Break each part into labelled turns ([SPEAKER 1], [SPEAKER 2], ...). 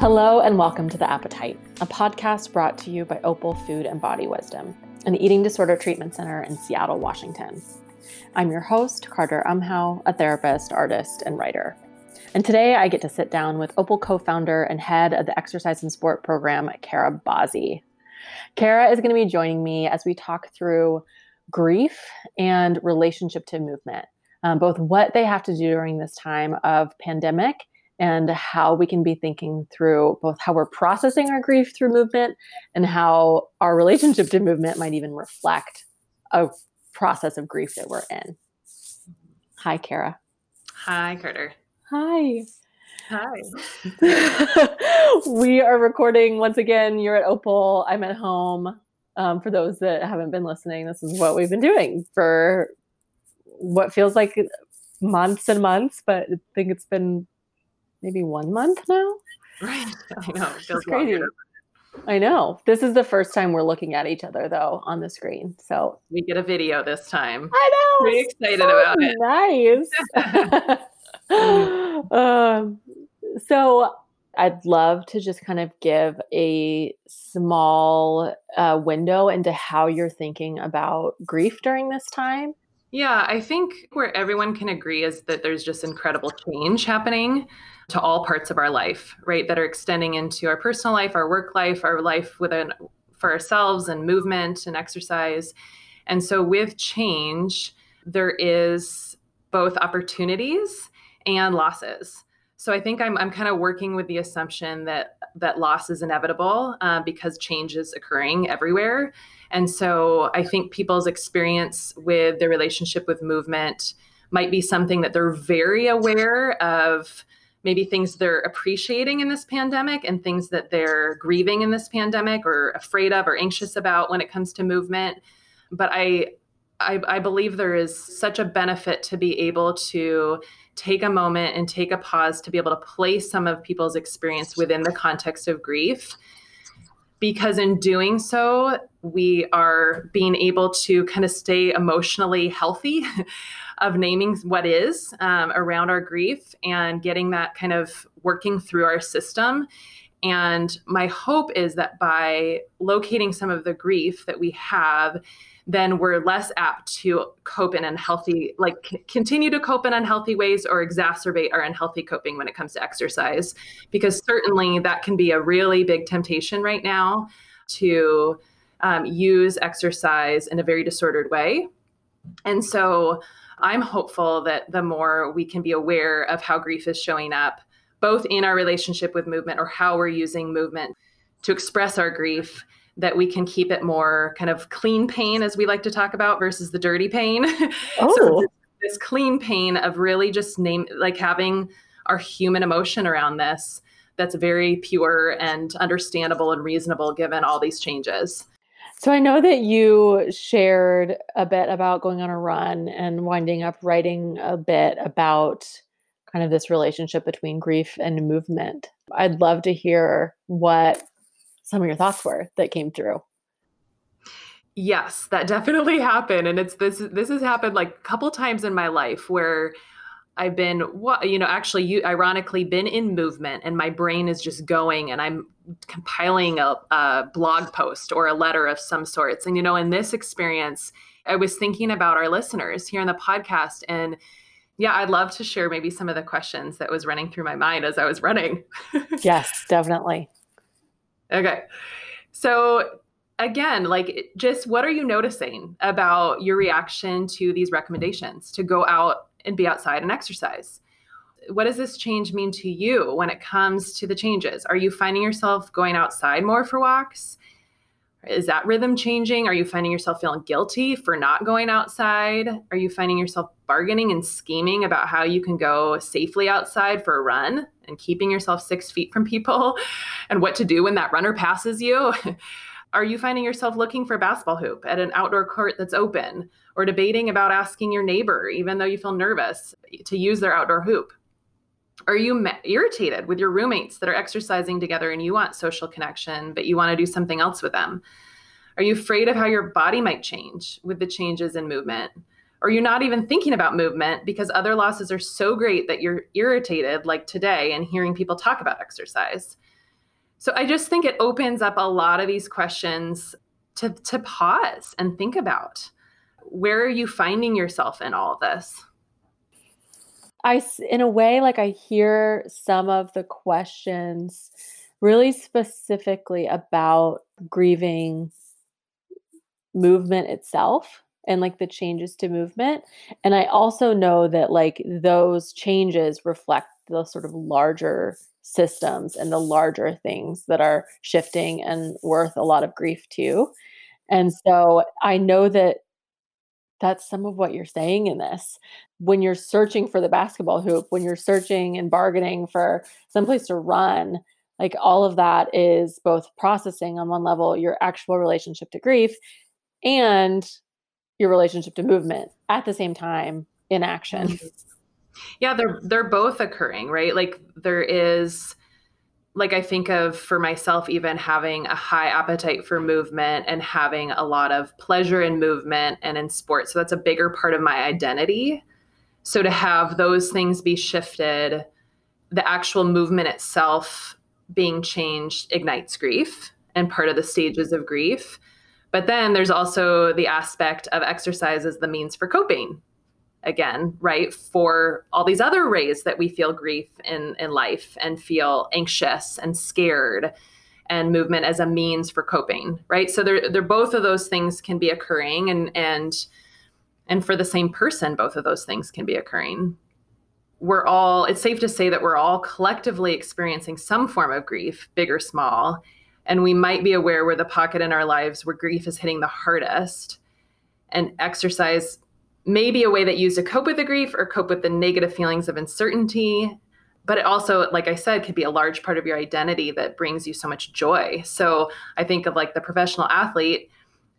[SPEAKER 1] Hello, and welcome to The Appetite, a podcast brought to you by Opal Food and Body Wisdom, an eating disorder treatment center in Seattle, Washington. I'm your host, Carter Umhau, a therapist, artist, and writer. And today I get to sit down with Opal co founder and head of the exercise and sport program, Kara Bazzi. Kara is going to be joining me as we talk through grief and relationship to movement, um, both what they have to do during this time of pandemic and how we can be thinking through both how we're processing our grief through movement and how our relationship to movement might even reflect a process of grief that we're in. Hi, Kara.
[SPEAKER 2] Hi, Carter.
[SPEAKER 1] Hi.
[SPEAKER 2] Hi.
[SPEAKER 1] we are recording once again. You're at Opal. I'm at home. Um, for those that haven't been listening, this is what we've been doing for what feels like months and months, but I think it's been maybe one month now.
[SPEAKER 2] Right. I know. It feels
[SPEAKER 1] crazy.
[SPEAKER 2] longer.
[SPEAKER 1] I know. This is the first time we're looking at each other though on the screen. So
[SPEAKER 2] We get a video this time.
[SPEAKER 1] I know.
[SPEAKER 2] Pretty excited
[SPEAKER 1] so
[SPEAKER 2] about it.
[SPEAKER 1] Nice. um, so I'd love to just kind of give a small uh, window into how you're thinking about grief during this time.
[SPEAKER 2] Yeah, I think where everyone can agree is that there's just incredible change happening to all parts of our life, right? That are extending into our personal life, our work life, our life within for ourselves and movement and exercise. And so with change, there is both opportunities and losses. So I think I'm, I'm kind of working with the assumption that that loss is inevitable uh, because change is occurring everywhere. And so I think people's experience with their relationship with movement might be something that they're very aware of maybe things they're appreciating in this pandemic and things that they're grieving in this pandemic or afraid of or anxious about when it comes to movement. But I I, I believe there is such a benefit to be able to take a moment and take a pause to be able to place some of people's experience within the context of grief because in doing so we are being able to kind of stay emotionally healthy of naming what is um, around our grief and getting that kind of working through our system and my hope is that by locating some of the grief that we have then we're less apt to cope in unhealthy, like c- continue to cope in unhealthy ways or exacerbate our unhealthy coping when it comes to exercise. Because certainly that can be a really big temptation right now to um, use exercise in a very disordered way. And so I'm hopeful that the more we can be aware of how grief is showing up, both in our relationship with movement or how we're using movement to express our grief that we can keep it more kind of clean pain, as we like to talk about, versus the dirty pain.
[SPEAKER 1] Oh.
[SPEAKER 2] so this, this clean pain of really just name like having our human emotion around this that's very pure and understandable and reasonable given all these changes.
[SPEAKER 1] So I know that you shared a bit about going on a run and winding up writing a bit about kind of this relationship between grief and movement. I'd love to hear what some of your thoughts were that came through.
[SPEAKER 2] Yes, that definitely happened and it's this this has happened like a couple times in my life where I've been what you know actually you ironically been in movement and my brain is just going and I'm compiling a, a blog post or a letter of some sorts and you know in this experience I was thinking about our listeners here in the podcast and yeah, I'd love to share maybe some of the questions that was running through my mind as I was running.
[SPEAKER 1] yes, definitely.
[SPEAKER 2] Okay. So again, like just what are you noticing about your reaction to these recommendations to go out and be outside and exercise? What does this change mean to you when it comes to the changes? Are you finding yourself going outside more for walks? Is that rhythm changing? Are you finding yourself feeling guilty for not going outside? Are you finding yourself bargaining and scheming about how you can go safely outside for a run and keeping yourself six feet from people and what to do when that runner passes you? Are you finding yourself looking for a basketball hoop at an outdoor court that's open or debating about asking your neighbor, even though you feel nervous, to use their outdoor hoop? Are you irritated with your roommates that are exercising together and you want social connection, but you want to do something else with them? Are you afraid of how your body might change with the changes in movement? Or you're not even thinking about movement because other losses are so great that you're irritated, like today, and hearing people talk about exercise? So I just think it opens up a lot of these questions to, to pause and think about. Where are you finding yourself in all of this?
[SPEAKER 1] I, in a way, like I hear some of the questions really specifically about grieving movement itself and like the changes to movement. And I also know that like those changes reflect the sort of larger systems and the larger things that are shifting and worth a lot of grief too. And so I know that that's some of what you're saying in this. When you're searching for the basketball hoop, when you're searching and bargaining for someplace to run, like all of that is both processing on one level your actual relationship to grief and your relationship to movement at the same time in action. Mm-hmm.
[SPEAKER 2] Yeah, they're they're both occurring, right? Like there is like I think of for myself even having a high appetite for movement and having a lot of pleasure in movement and in sports. So that's a bigger part of my identity. So to have those things be shifted, the actual movement itself being changed ignites grief and part of the stages of grief. But then there's also the aspect of exercise as the means for coping again, right? For all these other ways that we feel grief in, in life and feel anxious and scared and movement as a means for coping, right? So they're, they're both of those things can be occurring and and and for the same person, both of those things can be occurring. We're all, it's safe to say that we're all collectively experiencing some form of grief, big or small. And we might be aware where the pocket in our lives where grief is hitting the hardest. And exercise may be a way that you use to cope with the grief or cope with the negative feelings of uncertainty. But it also, like I said, could be a large part of your identity that brings you so much joy. So I think of like the professional athlete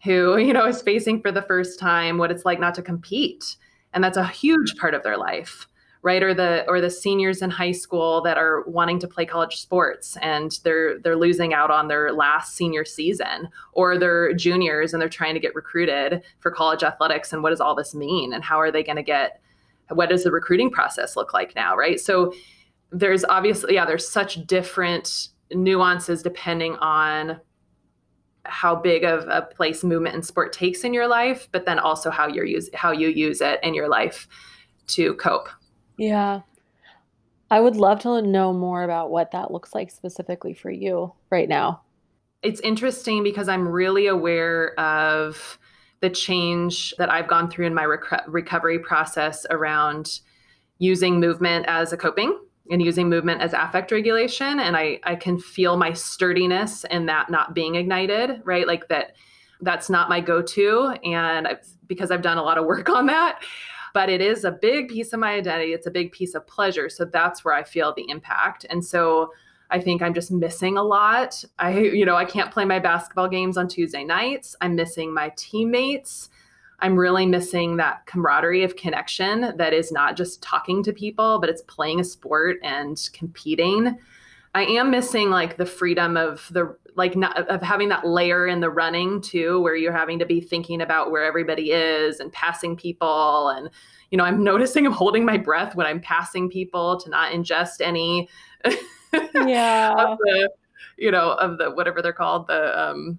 [SPEAKER 2] who, you know, is facing for the first time what it's like not to compete. And that's a huge part of their life right or the or the seniors in high school that are wanting to play college sports and they're they're losing out on their last senior season or they're juniors and they're trying to get recruited for college athletics and what does all this mean? And how are they going to get what does the recruiting process look like now right? So there's obviously yeah there's such different nuances depending on how big of a place movement and sport takes in your life but then also how you're use how you use it in your life to cope
[SPEAKER 1] yeah. I would love to know more about what that looks like specifically for you right now.
[SPEAKER 2] It's interesting because I'm really aware of the change that I've gone through in my rec- recovery process around using movement as a coping and using movement as affect regulation. And I, I can feel my sturdiness in that not being ignited, right? Like that, that's not my go to. And I've, because I've done a lot of work on that, but it is a big piece of my identity. It's a big piece of pleasure. So that's where I feel the impact. And so I think I'm just missing a lot. I, you know, I can't play my basketball games on Tuesday nights. I'm missing my teammates. I'm really missing that camaraderie of connection that is not just talking to people, but it's playing a sport and competing. I am missing like the freedom of the like not, of having that layer in the running too where you're having to be thinking about where everybody is and passing people. And you know i'm noticing i'm holding my breath when i'm passing people to not ingest any
[SPEAKER 1] yeah.
[SPEAKER 2] of the you know of the whatever they're called the um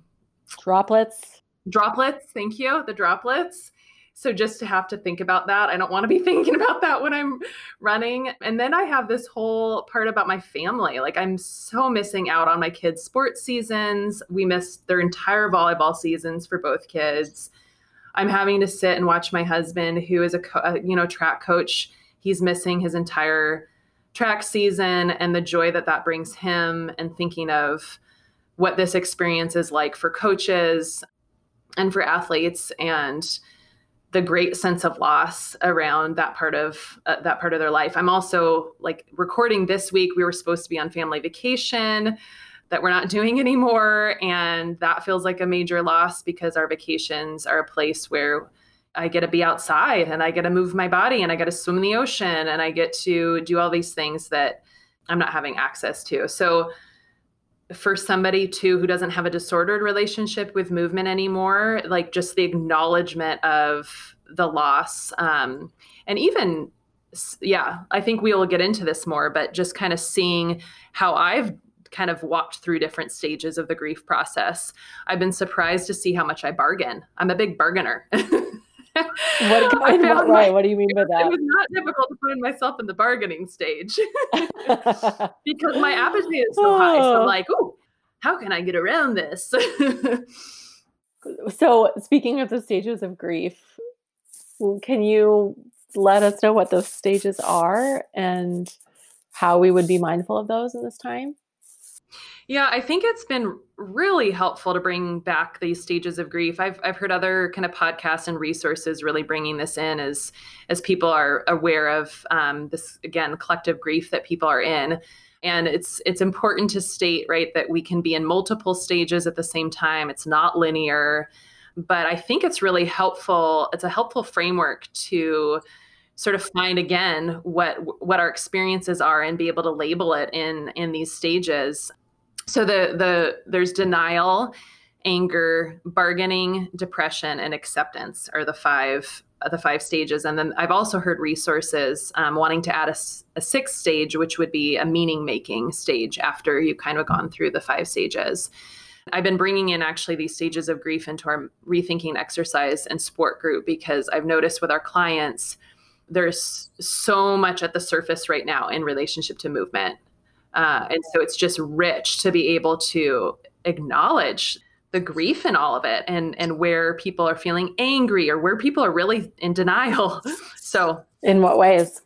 [SPEAKER 1] droplets.
[SPEAKER 2] droplets. Thank you. The droplets so just to have to think about that, I don't want to be thinking about that when I'm running. And then I have this whole part about my family. Like I'm so missing out on my kids' sports seasons. We missed their entire volleyball seasons for both kids. I'm having to sit and watch my husband, who is a, a uh, you know track coach. He's missing his entire track season and the joy that that brings him, and thinking of what this experience is like for coaches and for athletes and the great sense of loss around that part of uh, that part of their life. I'm also like recording this week. We were supposed to be on family vacation that we're not doing anymore, and that feels like a major loss because our vacations are a place where I get to be outside and I get to move my body and I get to swim in the ocean and I get to do all these things that I'm not having access to. So for somebody too who doesn't have a disordered relationship with movement anymore like just the acknowledgement of the loss um, and even yeah i think we will get into this more but just kind of seeing how i've kind of walked through different stages of the grief process, I've been surprised to see how much I bargain. I'm a big bargainer.
[SPEAKER 1] what, I found my, what do you mean by that?
[SPEAKER 2] It was not difficult to find myself in the bargaining stage because my appetite is so high. So I'm oh. like, oh, how can I get around this?
[SPEAKER 1] so speaking of the stages of grief, can you let us know what those stages are and how we would be mindful of those in this time?
[SPEAKER 2] Yeah, I think it's been really helpful to bring back these stages of grief. I've I've heard other kind of podcasts and resources really bringing this in as as people are aware of um, this again collective grief that people are in, and it's it's important to state right that we can be in multiple stages at the same time. It's not linear, but I think it's really helpful. It's a helpful framework to sort of find again what what our experiences are and be able to label it in in these stages so the the there's denial anger bargaining depression and acceptance are the five the five stages and then i've also heard resources um, wanting to add a, a sixth stage which would be a meaning making stage after you've kind of gone through the five stages I've been bringing in actually these stages of grief into our rethinking exercise and sport group because I've noticed with our clients, there's so much at the surface right now in relationship to movement. Uh, and so it's just rich to be able to acknowledge the grief in all of it and and where people are feeling angry or where people are really in denial. So
[SPEAKER 1] in what ways?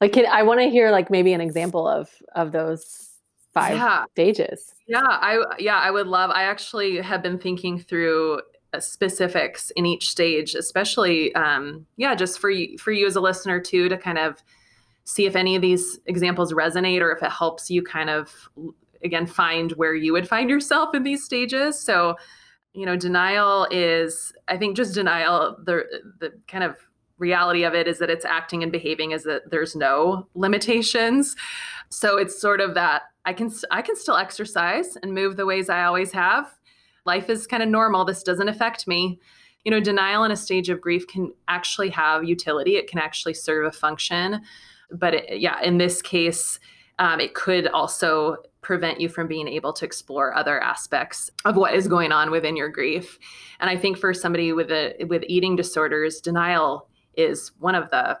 [SPEAKER 1] Like can, i want to hear like maybe an example of of those five yeah. stages.
[SPEAKER 2] Yeah i yeah i would love i actually have been thinking through uh, specifics in each stage especially um yeah just for you for you as a listener too to kind of see if any of these examples resonate or if it helps you kind of again find where you would find yourself in these stages. So you know denial is i think just denial the the kind of reality of it is that it's acting and behaving as that there's no limitations. So it's sort of that i can i can still exercise and move the ways i always have. Life is kind of normal. This doesn't affect me. You know denial in a stage of grief can actually have utility. It can actually serve a function but it, yeah, in this case, um, it could also prevent you from being able to explore other aspects of what is going on within your grief. And I think for somebody with a with eating disorders, denial is one of the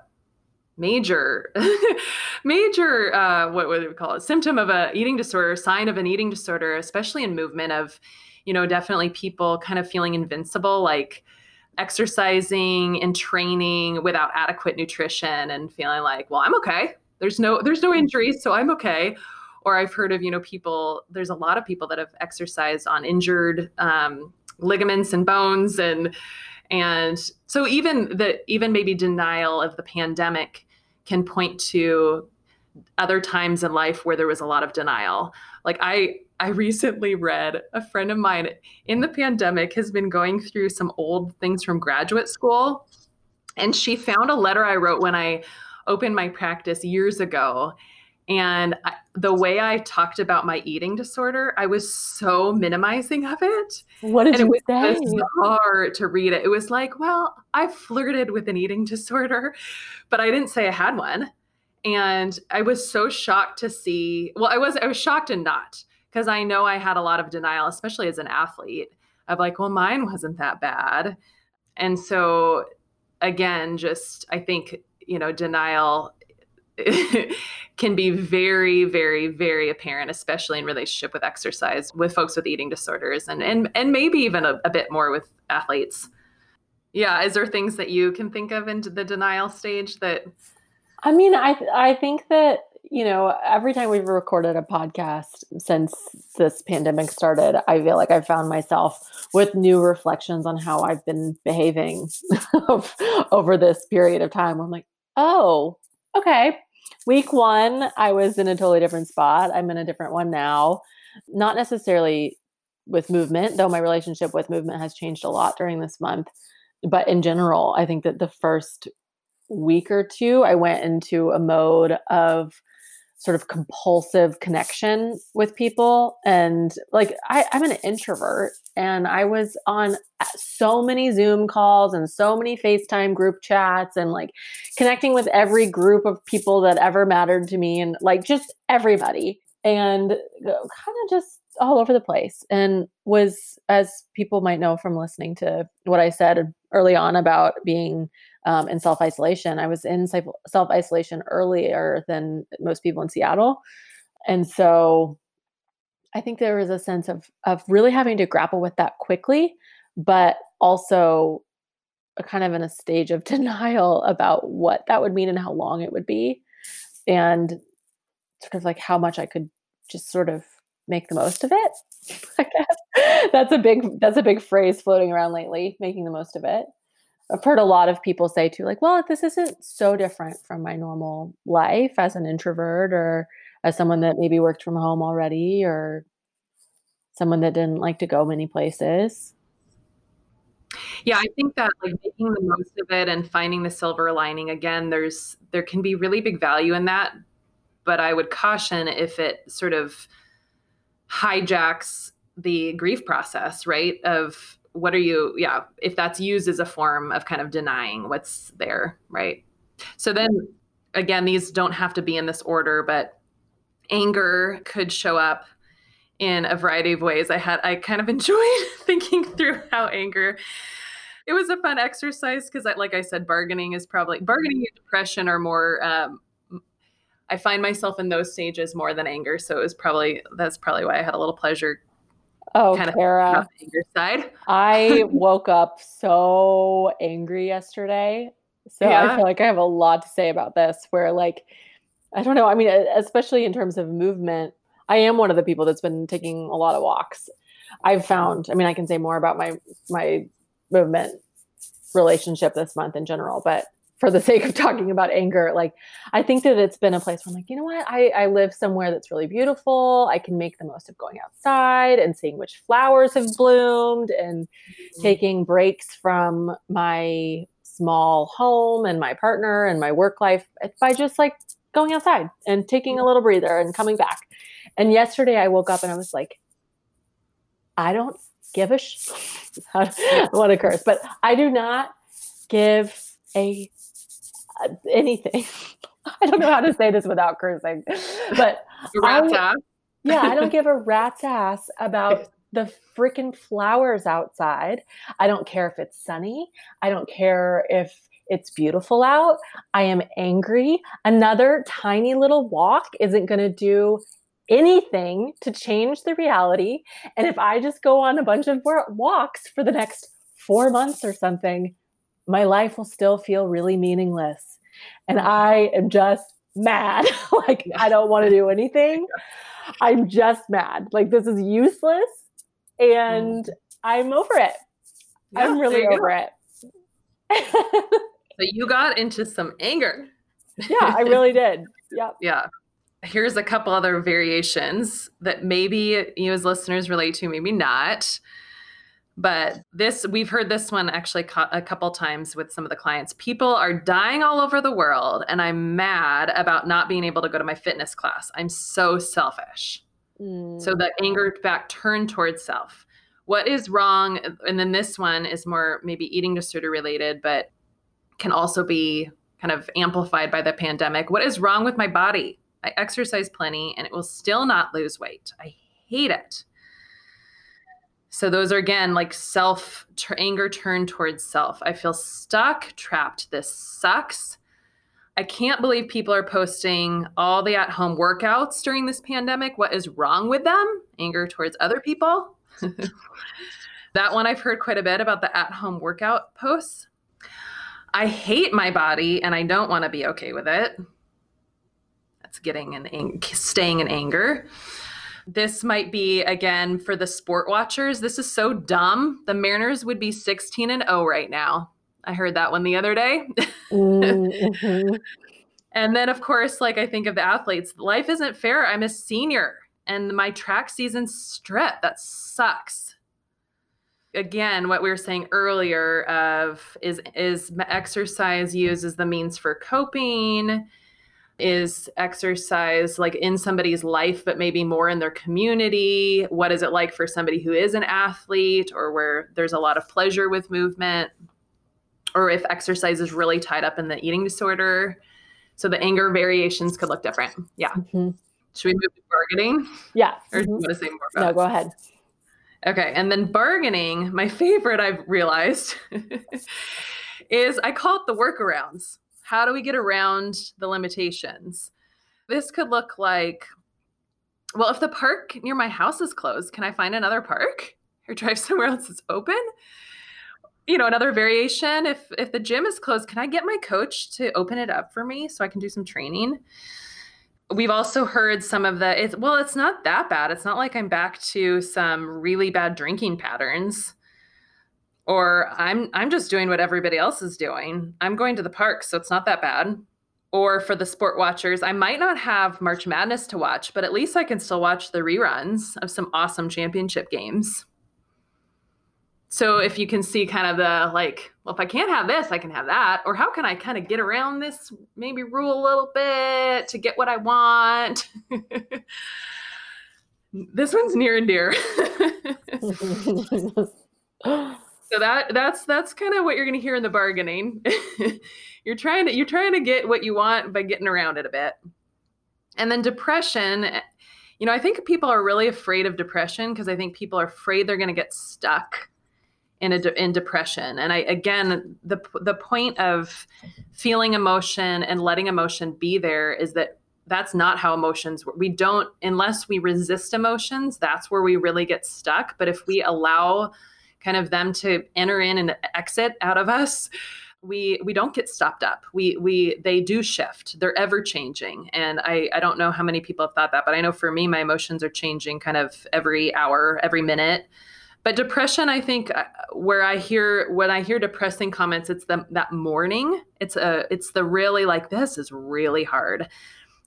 [SPEAKER 2] major major uh, what would we call it symptom of a eating disorder sign of an eating disorder especially in movement of you know definitely people kind of feeling invincible like exercising and training without adequate nutrition and feeling like, well, I'm okay. There's no there's no injuries, so I'm okay. Or I've heard of you know people. There's a lot of people that have exercised on injured um, ligaments and bones, and and so even the even maybe denial of the pandemic can point to other times in life where there was a lot of denial. Like I I recently read a friend of mine in the pandemic has been going through some old things from graduate school. And she found a letter I wrote when I opened my practice years ago. And I, the way I talked about my eating disorder, I was so minimizing of it.
[SPEAKER 1] What did and you
[SPEAKER 2] it was say? hard to read it. It was like, well, I flirted with an eating disorder, but I didn't say I had one. And I was so shocked to see. Well, I was I was shocked and not because I know I had a lot of denial, especially as an athlete, of like, well, mine wasn't that bad. And so, again, just I think, you know, denial can be very, very, very apparent, especially in relationship with exercise, with folks with eating disorders, and and and maybe even a, a bit more with athletes. Yeah, is there things that you can think of in the denial stage that?
[SPEAKER 1] I mean, I I think that you know, every time we've recorded a podcast since this pandemic started, I feel like I've found myself with new reflections on how I've been behaving over this period of time. I'm like, oh, okay. Week one, I was in a totally different spot. I'm in a different one now. Not necessarily with movement, though my relationship with movement has changed a lot during this month. But in general, I think that the first week or two, I went into a mode of sort of compulsive connection with people and like I, i'm an introvert and i was on uh, so many zoom calls and so many facetime group chats and like connecting with every group of people that ever mattered to me and like just everybody and kind of just all over the place and was as people might know from listening to what i said early on about being um, in self-isolation i was in self-isolation earlier than most people in seattle and so i think there was a sense of of really having to grapple with that quickly but also kind of in a stage of denial about what that would mean and how long it would be and sort of like how much i could just sort of make the most of it. I guess that's a big that's a big phrase floating around lately, making the most of it. I've heard a lot of people say too, like, well, this isn't so different from my normal life as an introvert or as someone that maybe worked from home already or someone that didn't like to go many places.
[SPEAKER 2] Yeah, I think that like making the most of it and finding the silver lining again, there's there can be really big value in that. But I would caution if it sort of hijacks the grief process, right? Of what are you, yeah, if that's used as a form of kind of denying what's there, right? So then again, these don't have to be in this order, but anger could show up in a variety of ways. I had, I kind of enjoyed thinking through how anger it was a fun exercise because like i said bargaining is probably bargaining and depression are more um, I find myself in those stages more than anger. So it was probably that's probably why I had a little pleasure.
[SPEAKER 1] Oh, kind
[SPEAKER 2] of anger side.
[SPEAKER 1] I woke up so angry yesterday. So yeah. I feel like I have a lot to say about this. Where like, I don't know. I mean, especially in terms of movement, I am one of the people that's been taking a lot of walks. I've found. I mean, I can say more about my my movement relationship this month in general, but for the sake of talking about anger like i think that it's been a place where i'm like you know what? I, I live somewhere that's really beautiful. I can make the most of going outside and seeing which flowers have bloomed and mm-hmm. taking breaks from my small home and my partner and my work life by just like going outside and taking a little breather and coming back. And yesterday i woke up and i was like i don't give a sh- what a curse but i do not give a anything. I don't know how to say this without cursing, but
[SPEAKER 2] I, ass.
[SPEAKER 1] yeah, I don't give a rat's ass about the freaking flowers outside. I don't care if it's sunny. I don't care if it's beautiful out. I am angry. Another tiny little walk isn't going to do anything to change the reality. And if I just go on a bunch of walks for the next four months or something, my life will still feel really meaningless. And I am just mad. like, I don't want to do anything. I'm just mad. Like, this is useless. And mm. I'm over it. Yeah, I'm really over go.
[SPEAKER 2] it. so you got into some anger.
[SPEAKER 1] yeah, I really did. Yeah.
[SPEAKER 2] Yeah. Here's a couple other variations that maybe you as listeners relate to, maybe not. But this, we've heard this one actually a couple times with some of the clients. People are dying all over the world, and I'm mad about not being able to go to my fitness class. I'm so selfish. Mm. So the anger back turned towards self. What is wrong? And then this one is more maybe eating disorder related, but can also be kind of amplified by the pandemic. What is wrong with my body? I exercise plenty and it will still not lose weight. I hate it. So those are again like self anger turned towards self. I feel stuck, trapped. This sucks. I can't believe people are posting all the at home workouts during this pandemic. What is wrong with them? Anger towards other people. that one I've heard quite a bit about the at home workout posts. I hate my body and I don't want to be okay with it. That's getting an staying in anger. This might be again for the sport watchers. This is so dumb. The Mariners would be 16 and 0 right now. I heard that one the other day. mm-hmm. and then, of course, like I think of the athletes, life isn't fair. I'm a senior and my track season strip. That sucks. Again, what we were saying earlier of is is exercise used as the means for coping is exercise like in somebody's life, but maybe more in their community? What is it like for somebody who is an athlete or where there's a lot of pleasure with movement? Or if exercise is really tied up in the eating disorder. So the anger variations could look different. Yeah. Mm-hmm. Should we move to bargaining?
[SPEAKER 1] Yeah.
[SPEAKER 2] Or do you
[SPEAKER 1] Mhm.
[SPEAKER 2] want to say more about
[SPEAKER 1] No, go ahead.
[SPEAKER 2] Okay. And then bargaining, my favorite I've realized is I call it the workarounds. How do we get around the limitations? This could look like well, if the park near my house is closed, can I find another park or drive somewhere else that's open? You know, another variation. If if the gym is closed, can I get my coach to open it up for me so I can do some training? We've also heard some of the it's well, it's not that bad. It's not like I'm back to some really bad drinking patterns. Or I'm I'm just doing what everybody else is doing. I'm going to the park, so it's not that bad or for the sport watchers, I might not have March Madness to watch, but at least I can still watch the reruns of some awesome championship games. So if you can see kind of the like, well, if I can't have this, I can have that. Or how can I kind of get around this maybe rule a little bit to get what I want? this one's near and dear. so that that's that's kind of what you're going to hear in the bargaining. You're trying to you're trying to get what you want by getting around it a bit. And then depression eh, you know i think people are really afraid of depression because i think people are afraid they're going to get stuck in a de- in depression. And i again the the point of feeling emotion and letting emotion be there is that that's not how emotions work. we don't unless we resist emotions that's where we really get stuck. But if we allow kind of them to enter in and exit out of us we we don't get stopped up. We we they do shift. They're ever changing. And i i don't know how many people have thought that but i know for me my emotions are changing kind of every hour every minute. But depression i think uh, where i hear when i hear depressing comments it's the that morning it's a it's the really like this is really hard.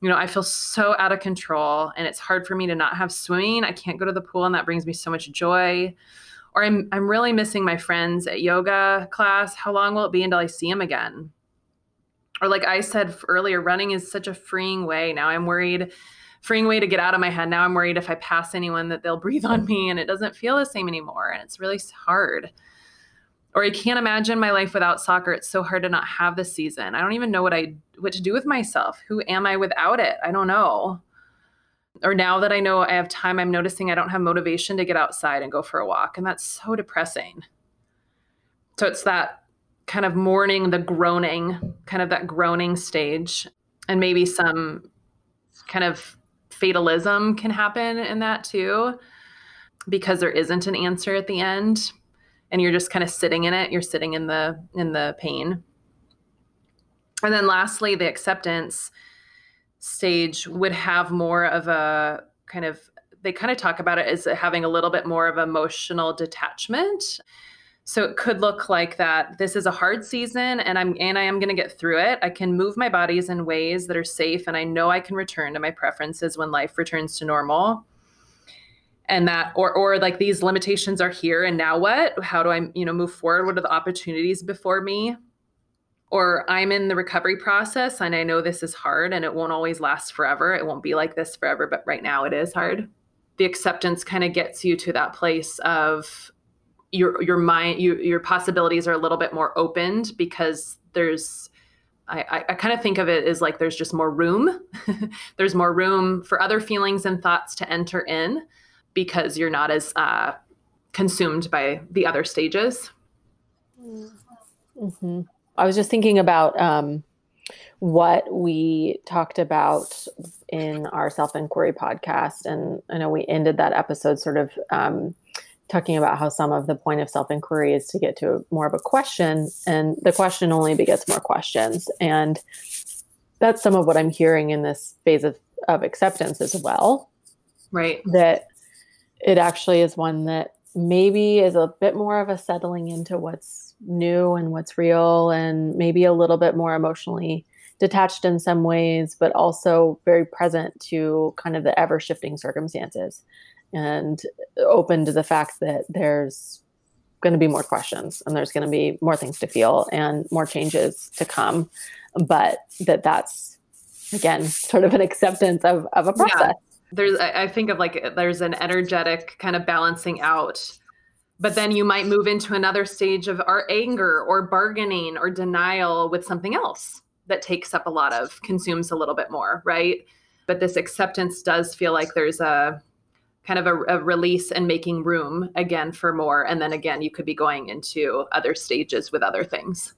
[SPEAKER 2] You know i feel so out of control and it's hard for me to not have swimming. I can't go to the pool and that brings me so much joy or I'm I'm really missing my friends at yoga class. How long will it be until I see them again? Or like I said earlier, running is such a freeing way. Now I'm worried, freeing way to get out of my head. Now I'm worried if I pass anyone that they'll breathe on me and it doesn't feel the same anymore. And it's really hard. Or I can't imagine my life without soccer. It's so hard to not have this season. I don't even know what I what to do with myself. Who am I without it? I don't know or now that I know I have time, I'm noticing I don't have motivation to get outside and go for a walk. And that's so depressing. So it's that kind of mourning, the groaning, kind of that groaning stage. And maybe some kind of fatalism can happen in that too, because there isn't an answer at the end. And you're just kind of sitting in it. You're sitting in the in the pain. And then lastly, the acceptance stage would have more of a kind of they kind of talk about it as having a little bit more of emotional detachment. So it could look like that this is a hard season and i'm and i am going to get through it. I can move my bodies in ways that are safe and i know i can return to my preferences when life returns to normal. And that or or like these limitations are here and now what? How do i you know move forward? What are the opportunities before me or I'm in the recovery process and I know this is hard and it won't always last forever. It won't be like this forever, but right now it is hard. The acceptance kind of gets you to that place of your your mind you, your possibilities are a little bit more opened because there's I, I, kind of think of it as like there's just more room. there's more room for other feelings and thoughts to enter in because you're not as uh, consumed by the other stages.
[SPEAKER 1] Mm-hmm. I was just thinking about um, what we talked about in our self inquiry podcast. And I know we ended that episode sort of um, talking about how some of the point of self inquiry is to get to more of a question, and the question only begets more questions. And that's some of what I'm hearing in this phase of, of acceptance as well.
[SPEAKER 2] Right.
[SPEAKER 1] That it actually is one that maybe is a bit more of a settling into what's new and what's real and maybe a little bit more emotionally detached in some ways but also very present to kind of the ever shifting circumstances and open to the fact that there's going to be more questions and there's going to be more things to feel and more changes to come but that that's again sort of an acceptance of, of a process
[SPEAKER 2] yeah. There's I, think of like there's an energetic kind of balancing out but then you might move into another stage of our anger or bargaining or denial with something else that takes up a lot of consumes a little bit more right? But this acceptance does feel like there's a kind of a, a, release and making room again for more. And then again you could be going into other stages with other things.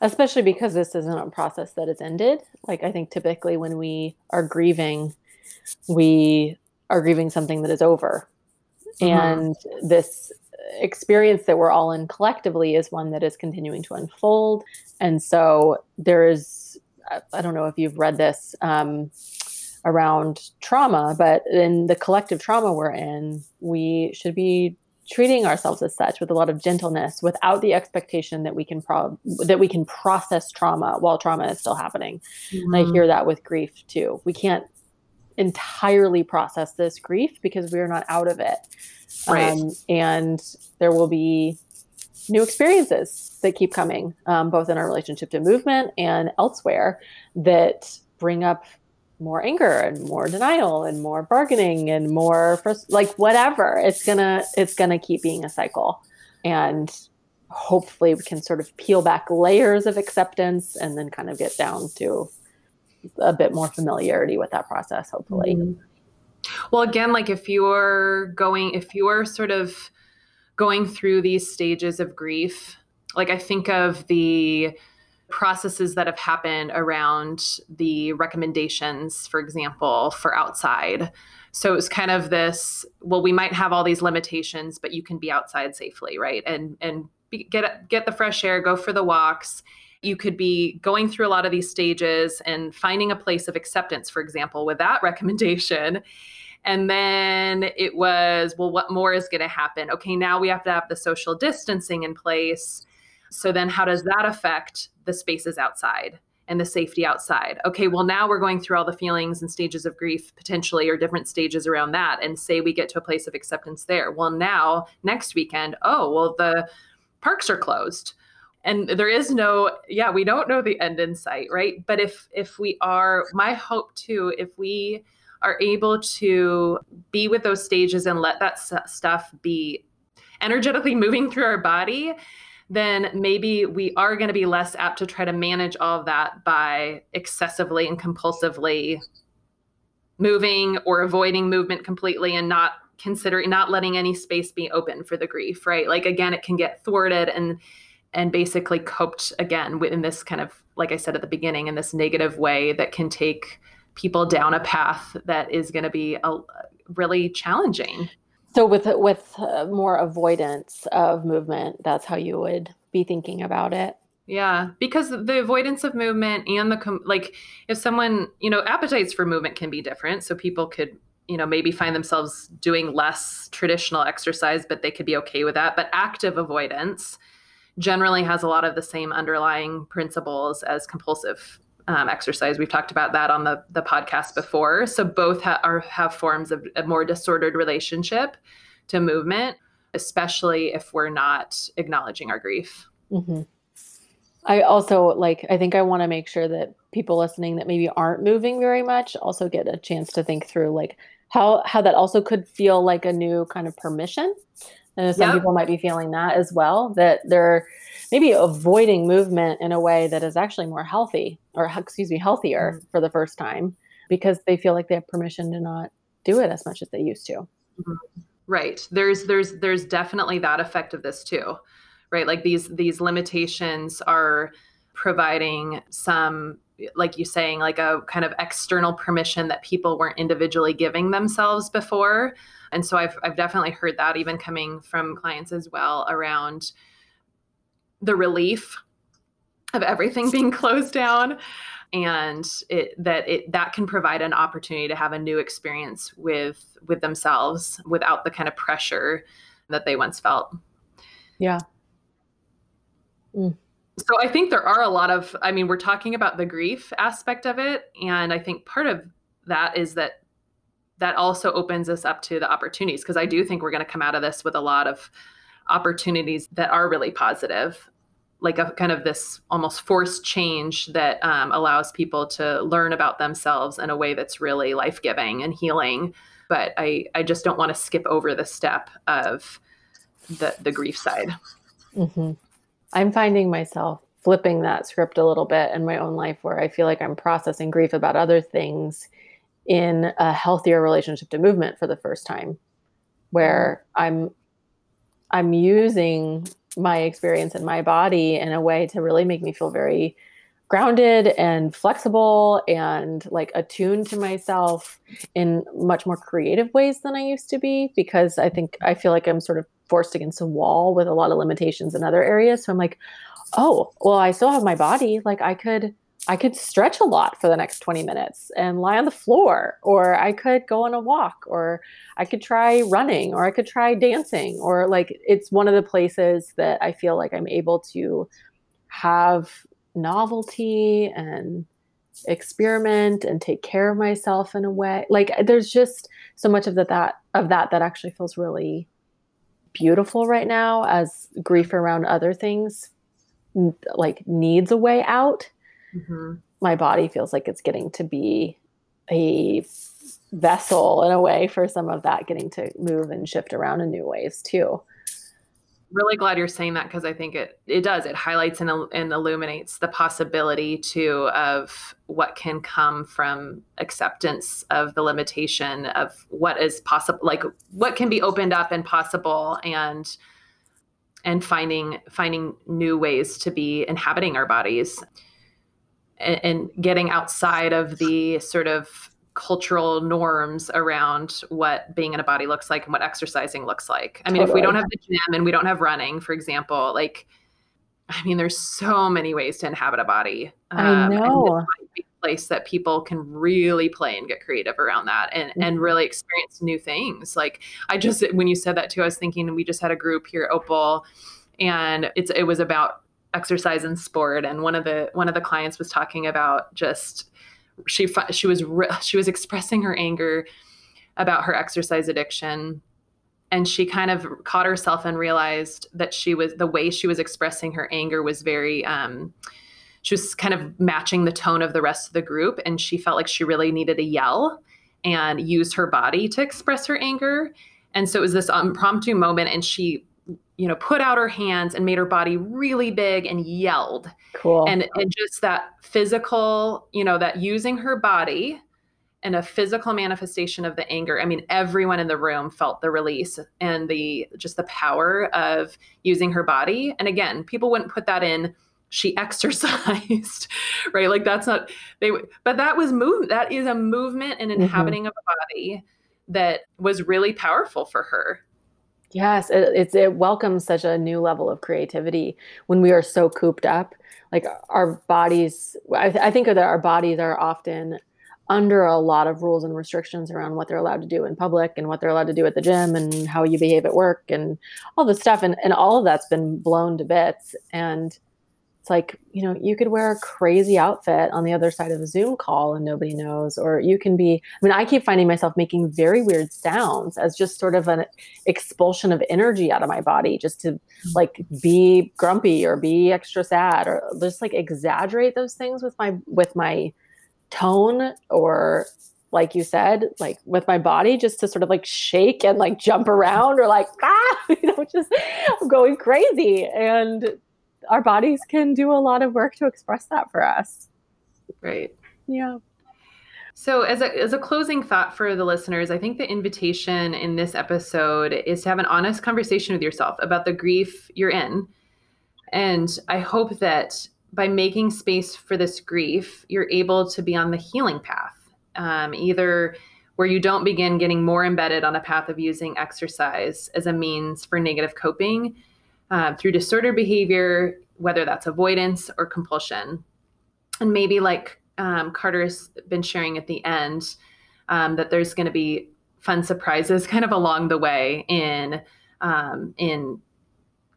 [SPEAKER 1] Especially because this isn't a process that is ended. Like i think typically when we are grieving we are grieving something that is over mm-hmm. and this experience that we're all in collectively is one that is continuing to unfold and so there is i don't know if you've read this um, around trauma, but in the collective trauma we're in, we should be treating ourselves as such with a lot of gentleness without the expectation that we can pro- that we can process trauma while trauma is still happening. Mm-hmm. I hear that with grief too. We can't entirely process this grief because we're not out of it. Right. Um, and there will be new experiences that keep coming, um, both in our relationship to movement and elsewhere, that bring up more anger and more denial and more bargaining and more frust- like whatever it's gonna it's gonna keep being a cycle and hopefully we can sort of peel back layers of acceptance and then kind of get down to a bit more familiarity with that process hopefully mm-hmm.
[SPEAKER 2] well again like if you're going if you're sort of going through these stages of grief like i think of the processes that have happened around the recommendations, for example, for outside. So it's kind of this, well, we might have all these limitations, but you can be outside safely, right? And and be, get get the fresh air, go for the walks. You could be going through a lot of these stages and finding a place of acceptance, for example, with that recommendation. And then it was, well, what more is going to happen? Okay, now we have to have the social distancing in place so then how does that affect the spaces outside and the safety outside? Okay, well now we're going through all the feelings and stages of grief potentially or different stages around that and say we get to a place of acceptance there. Well now next weekend, oh, well the parks are closed and there is no yeah we don't know the end in sight right? But if if we are my hope too if we are able to be with those stages and let that stuff be energetically moving through our body then maybe we are going to be less apt to try to manage all of that by excessively and compulsively moving or avoiding movement completely and not considering not letting any space be open for the grief right? Like again it can get thwarted and and basically coped again in this kind of like i said at the beginning in this negative way that can take people down a path that is going to be a, really challenging
[SPEAKER 1] so with with uh, more avoidance of movement, that's how you would be thinking about it.
[SPEAKER 2] Yeah, because the avoidance of movement and the com- like if someone, you know, appetites for movement can be different, so people could you know maybe find themselves doing less traditional exercise but they could be okay with that but active avoidance generally has a lot of the same underlying principles as compulsive um, exercise. We've talked about that on the, the podcast before. So both ha- are, have forms of a more disordered relationship to movement, especially if we're not acknowledging our grief.
[SPEAKER 1] Mm-hmm. I also like, I think I want to make sure that people listening that maybe aren't moving very much also get a chance to think through like how, how that also could feel like a new kind of permission. And some yep. people might be feeling that as well, that they're, maybe avoiding movement in a way that is actually more healthy or excuse me healthier mm-hmm. for the first time because they feel like they have permission to not do it as much as they used to
[SPEAKER 2] mm-hmm. right there's there's there's definitely that effect of this too right like these these limitations are providing some like you saying like a kind of external permission that people weren't individually giving themselves before. And so i've, I've definitely heard that even coming from clients as well around the relief of everything being closed down and it that it that can provide an opportunity to have a new experience with with themselves without the kind of pressure that they once felt.
[SPEAKER 1] Yeah.
[SPEAKER 2] Mm. So i think there are a lot of i mean we're talking about the grief aspect of it and i think part of that is that that also opens us up to the opportunities because i do think we're going to come out of this with a lot of opportunities that are really positive like a kind of this almost forced change that um, allows people to learn about themselves in a way that's really life-giving and healing but i i just don't want to skip over the step of the the grief side
[SPEAKER 1] mm-hmm. I'm finding myself flipping that script a little bit in my own life where i feel like i'm processing grief about other things in a healthier relationship to movement for the first time where mm-hmm. I'm I'm using my experience in my body in a way to really make me feel very grounded and flexible and like attuned to myself in much more creative ways than I used to be because I think I feel like I'm sort of forced against a wall with a lot of limitations in other areas. So I'm like, oh, well, I still have my body. Like I could I could stretch a lot for the next 20 minutes and lie on the floor, or I could go on a walk, or I could try running, or I could try dancing, or like it's one of the places that I feel like I'm able to have novelty and experiment and take care of myself in a way. Like there's just so much of that, that of that that actually feels really beautiful right now as grief around other things like needs a way out mm-hmm. my body feels like it's getting to be a vessel in a way for some of that getting to move and shift around in new ways too
[SPEAKER 2] really glad you're saying that because I think it it does. It highlights and, and illuminates the possibility too of what can come from acceptance of the limitation of what is possible, like what can be opened up and possible, and and finding finding new ways to be inhabiting our bodies and, and getting outside of the sort of cultural norms around what being in a body looks like and what exercising looks like. I mean, totally. if we don't have the gym and we don't have running, for example, like, I mean, there's so many ways to inhabit a body.
[SPEAKER 1] Um, I know.
[SPEAKER 2] place that people can really play and get creative around that and, mm-hmm. and really experience new things. Like I just, when you said that too, I was thinking we just had a group here at Opal and it's, it was about exercise and sport and one of the one of the clients was talking about just she she was she was expressing her anger about her exercise addiction. And she kind of caught herself and realized that she was the way she was expressing her anger was very um, she was kind of matching the tone of the rest of the group. And she felt like she really needed to yell and use her body to express her anger. And so it was this impromptu moment and she you know, put out her hands and made her body really big and yelled.
[SPEAKER 1] Cool.
[SPEAKER 2] And and just that physical, you know, that using her body and a physical manifestation of the anger. I mean, everyone in the room felt the release and the just the power of using her body. And again, people wouldn't put that in she exercised, right? Like that's not they but that was move that is a movement and mm-hmm. inhabiting mm-hmm. of a body that was really powerful for her
[SPEAKER 1] Yes, it, it's it welcomes such a new level of creativity when we are so cooped up. Like our bodies, I, th- I think that our bodies are often under a lot of rules and restrictions around what they're allowed to do in public and what they're allowed to do at the gym and how you behave at work and all this stuff and, and all of that's been blown to bits and it's like you know you could wear a crazy outfit on the other side of a zoom call and nobody knows or you can be i mean i keep finding myself making very weird sounds as just sort of an expulsion of energy out of my body just to like be grumpy or be extra sad or just like exaggerate those things with my with my tone or like you said, like with my body, just to sort of like shake and like jump around or like, ah, you know, just going crazy. And our bodies can do a lot of work to express that for us.
[SPEAKER 2] Right.
[SPEAKER 1] Yeah.
[SPEAKER 2] So, as a, as a closing thought for the listeners, I think the invitation in this episode is to have an honest conversation with yourself about the grief you're in. And I hope that by making space for this grief, you're able to be on the healing path, um, either where you don't begin getting more embedded on a path of using exercise as a means for negative coping uh, through disordered behavior, whether that's avoidance or compulsion. And maybe like um, Carter's been sharing at the end, um, that there's going to be fun surprises kind of along the way in um, in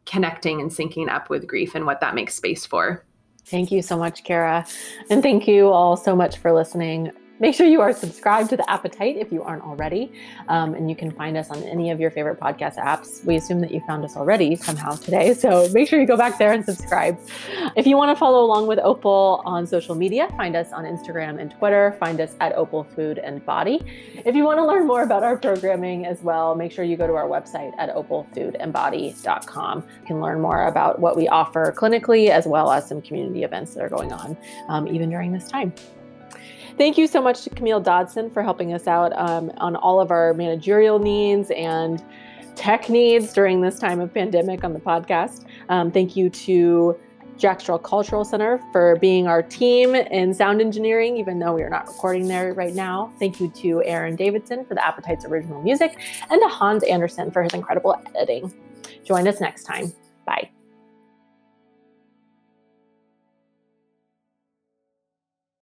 [SPEAKER 2] connecting and syncing up with grief and what that makes space for.
[SPEAKER 1] Thank you so much, Kara. And thank you all so much for listening. Make sure you are subscribed to The Appetite if you aren't already. Um, and you can find us on any of your favorite podcast apps. We assume that you found us already somehow today. So make sure you go back there and subscribe. If you want to follow along with Opal on social media, find us on Instagram and Twitter. Find us at Opal Food and Body. If you want to learn more about our programming as well, make sure you go to our website at opalfoodandbody.com. You can learn more about what we offer clinically as well as some community events that are going on um, even during this time. Thank you so much to Camille Dodson for helping us out um, on all of our managerial needs and tech needs during this time of pandemic on the podcast. Um, thank you to Jack Cultural Center for being our team in sound engineering, even though we are not recording there right now. Thank you to Aaron Davidson for the Appetites original music, and to Hans Anderson for his incredible editing. Join us next time. Bye.